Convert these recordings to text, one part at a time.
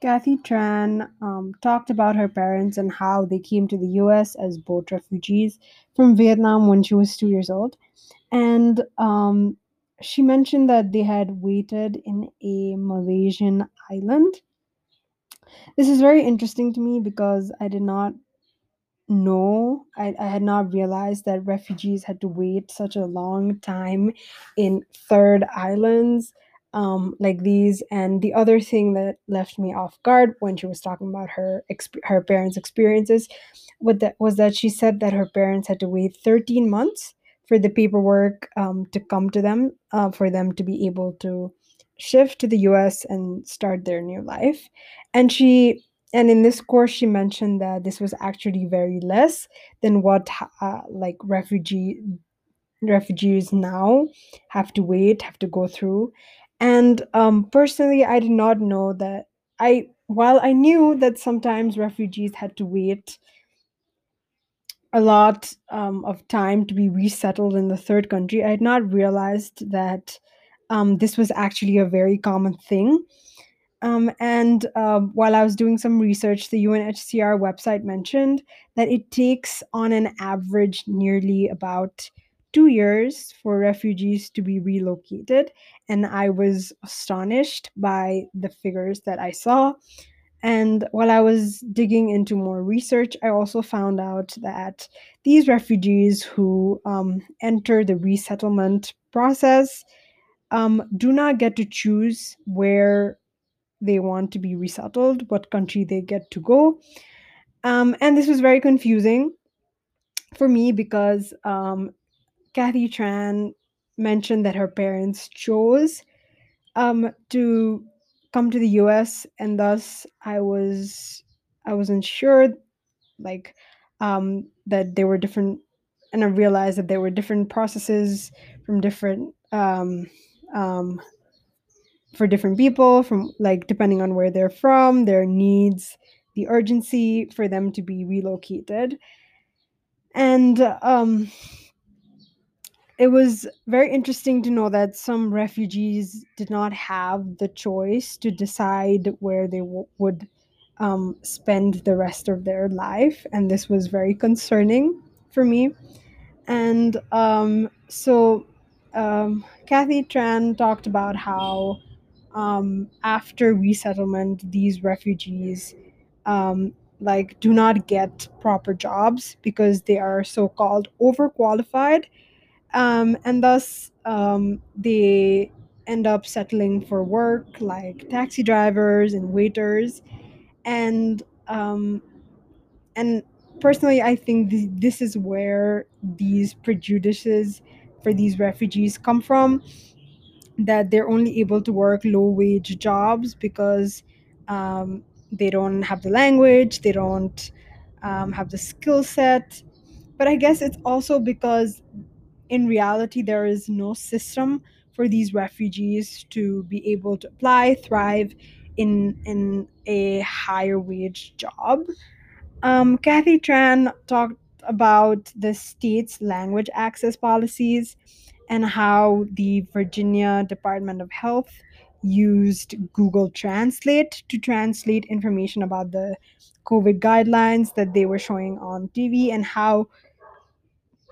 Kathy Tran um, talked about her parents and how they came to the US as boat refugees from Vietnam when she was two years old. And um, she mentioned that they had waited in a Malaysian island. This is very interesting to me because I did not know, I, I had not realized that refugees had to wait such a long time in third islands um, like these. And the other thing that left me off guard when she was talking about her exp- her parents' experiences with that was that she said that her parents had to wait 13 months for the paperwork um, to come to them uh, for them to be able to shift to the US and start their new life. And she and in this course she mentioned that this was actually very less than what uh, like refugee refugees now have to wait have to go through and um, personally i did not know that i while i knew that sometimes refugees had to wait a lot um, of time to be resettled in the third country i had not realized that um, this was actually a very common thing. Um, and um, while I was doing some research, the UNHCR website mentioned that it takes, on an average, nearly about two years for refugees to be relocated. And I was astonished by the figures that I saw. And while I was digging into more research, I also found out that these refugees who um, enter the resettlement process um, do not get to choose where they want to be resettled, what country they get to go. Um, and this was very confusing for me because um, Kathy Tran mentioned that her parents chose um, to come to the US, and thus I was I wasn't sure like um, that there were different, and I realized that there were different processes from different um, um, for different people from like depending on where they're from their needs the urgency for them to be relocated. And um it was very interesting to know that some refugees did not have the choice to decide where they w- would um, spend the rest of their life and this was very concerning for me. And um, so um, kathy tran talked about how um, after resettlement, these refugees um, like do not get proper jobs because they are so-called overqualified, um, and thus um, they end up settling for work like taxi drivers and waiters, and um, and personally, I think th- this is where these prejudices for these refugees come from that they're only able to work low wage jobs because um, they don't have the language, they don't um, have the skill set. But I guess it's also because in reality, there is no system for these refugees to be able to apply, thrive in, in a higher wage job. Um, Kathy Tran talked about the state's language access policies and how the Virginia Department of Health used Google Translate to translate information about the COVID guidelines that they were showing on TV and how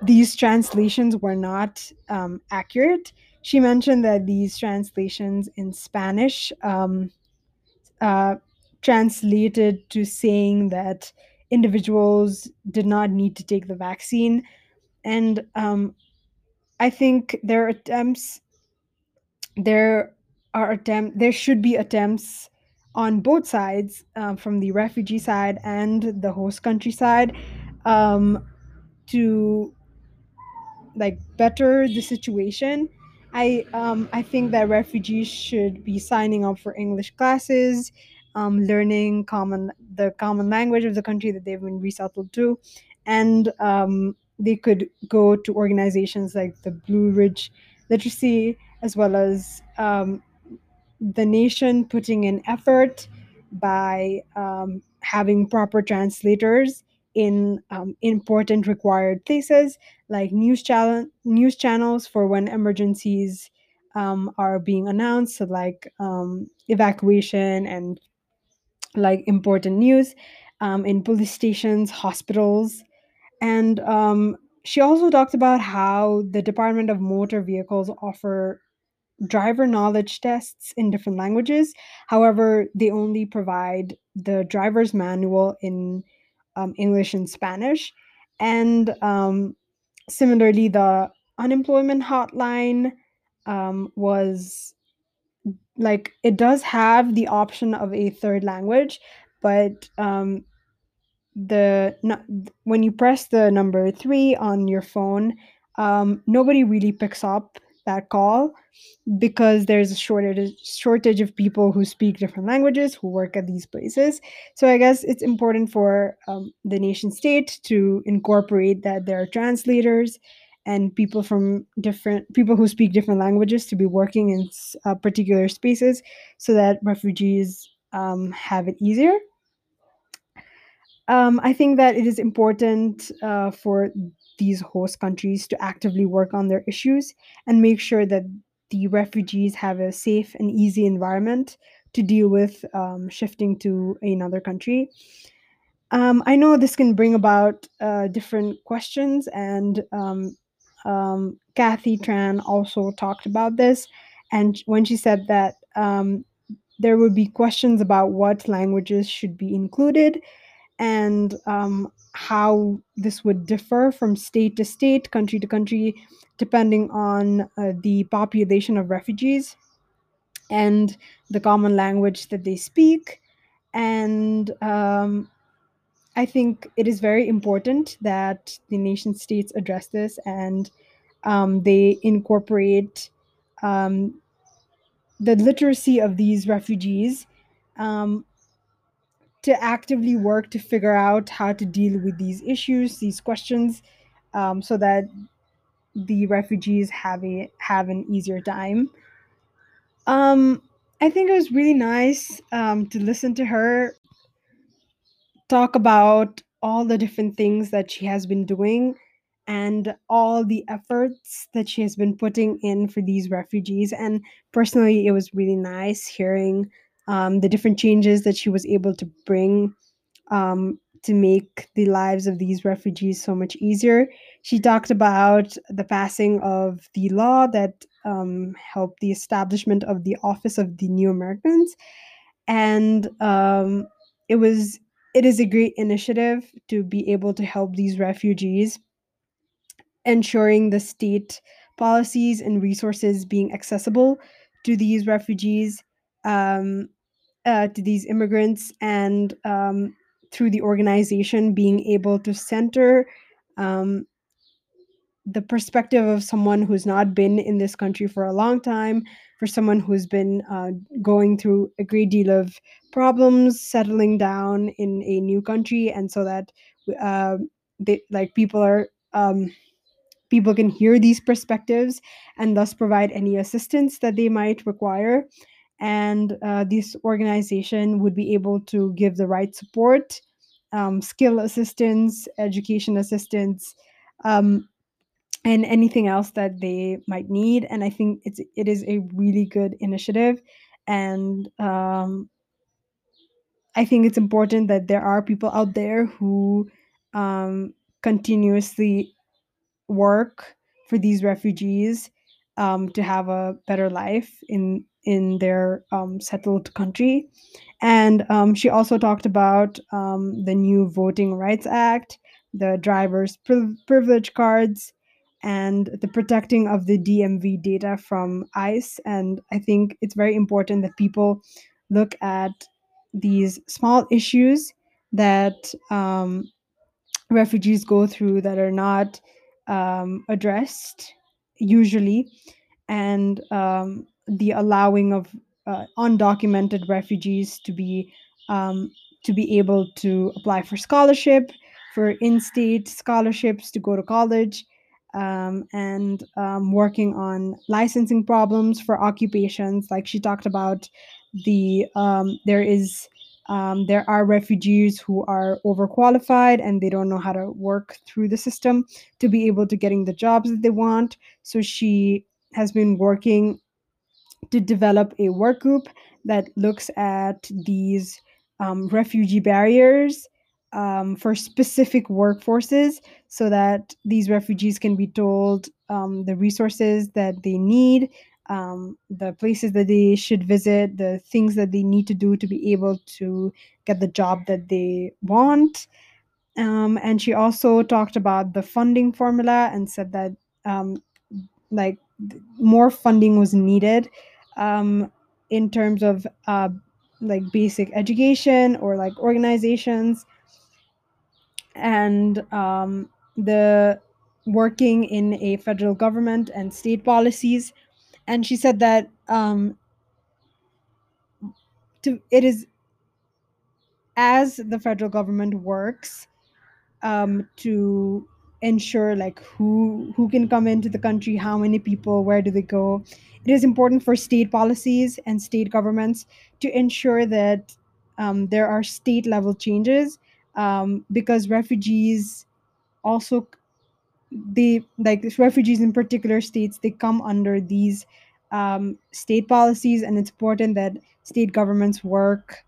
these translations were not um, accurate. She mentioned that these translations in Spanish um, uh, translated to saying that individuals did not need to take the vaccine. And um, I think there are attempts, there are attempt, there should be attempts on both sides, um, from the refugee side and the host country side, um, to like better the situation. I um, I think that refugees should be signing up for English classes, um, learning common the common language of the country that they've been resettled to, and um, they could go to organizations like the Blue Ridge Literacy as well as um, the nation putting in effort by um, having proper translators in um, important required places like news channel news channels for when emergencies um, are being announced, so like um, evacuation and like important news um, in police stations, hospitals, and um, she also talked about how the Department of Motor Vehicles offer driver knowledge tests in different languages. However, they only provide the driver's manual in um, English and Spanish. And um, similarly, the unemployment hotline um, was like it does have the option of a third language, but um, the when you press the number three on your phone, um, nobody really picks up that call because there's a shortage shortage of people who speak different languages who work at these places. So I guess it's important for um, the nation state to incorporate that there are translators and people from different people who speak different languages to be working in uh, particular spaces so that refugees um, have it easier. Um, I think that it is important uh, for these host countries to actively work on their issues and make sure that the refugees have a safe and easy environment to deal with um, shifting to another country. Um, I know this can bring about uh, different questions, and um, um, Kathy Tran also talked about this. And when she said that um, there would be questions about what languages should be included and um, how this would differ from state to state, country to country, depending on uh, the population of refugees and the common language that they speak. And um, I think it is very important that the nation states address this and um, they incorporate um, the literacy of these refugees um, to actively work to figure out how to deal with these issues, these questions, um, so that the refugees have a have an easier time. Um, I think it was really nice um, to listen to her talk about all the different things that she has been doing and all the efforts that she has been putting in for these refugees. And personally, it was really nice hearing um, the different changes that she was able to bring um, to make the lives of these refugees so much easier. She talked about the passing of the law that um, helped the establishment of the Office of the New Americans, and um, it was it is a great initiative to be able to help these refugees, ensuring the state policies and resources being accessible to these refugees. Um, uh, to these immigrants and um, through the organization being able to center um, the perspective of someone who's not been in this country for a long time for someone who's been uh, going through a great deal of problems settling down in a new country and so that uh, they like people are um, people can hear these perspectives and thus provide any assistance that they might require and uh, this organization would be able to give the right support um, skill assistance education assistance um, and anything else that they might need. And i think it's it is a really good initiative. And um, i think it's important that there are people out there who um, continuously work for these refugees um, to have a better life in in their um, settled country. And um, she also talked about um, the new Voting Rights Act, the driver's priv- privilege cards, and the protecting of the DMV data from ICE. And I think it's very important that people look at these small issues that um, refugees go through that are not um, addressed usually, and um, the allowing of uh, undocumented refugees to be um, to be able to apply for scholarship, for in-state scholarships to go to college, um, and um, working on licensing problems for occupations. Like she talked about, the um, there is um, there are refugees who are overqualified and they don't know how to work through the system to be able to getting the jobs that they want. So she has been working to develop a work group that looks at these um, refugee barriers um, for specific workforces so that these refugees can be told um, the resources that they need, um, the places that they should visit, the things that they need to do to be able to get the job that they want. Um, and she also talked about the funding formula and said that um, like more funding was needed um, in terms of uh, like basic education or like organizations. And um, the working in a federal government and state policies. And she said that um, to, it is as the federal government works um, to ensure like who who can come into the country how many people where do they go. It is important for state policies and state governments to ensure that um, there are state level changes um, because refugees also they like refugees in particular states they come under these um, state policies and it's important that state governments work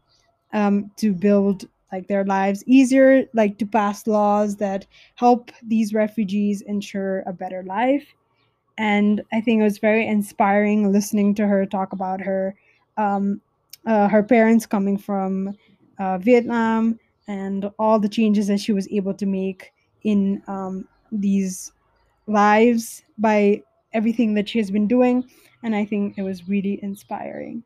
um, to build like their lives easier like to pass laws that help these refugees ensure a better life. And i think it was very inspiring listening to her talk about her um, uh, her parents coming from uh, vietnam and all the changes that she was able to make in um, these lives by everything that she has been doing. And i think it was really inspiring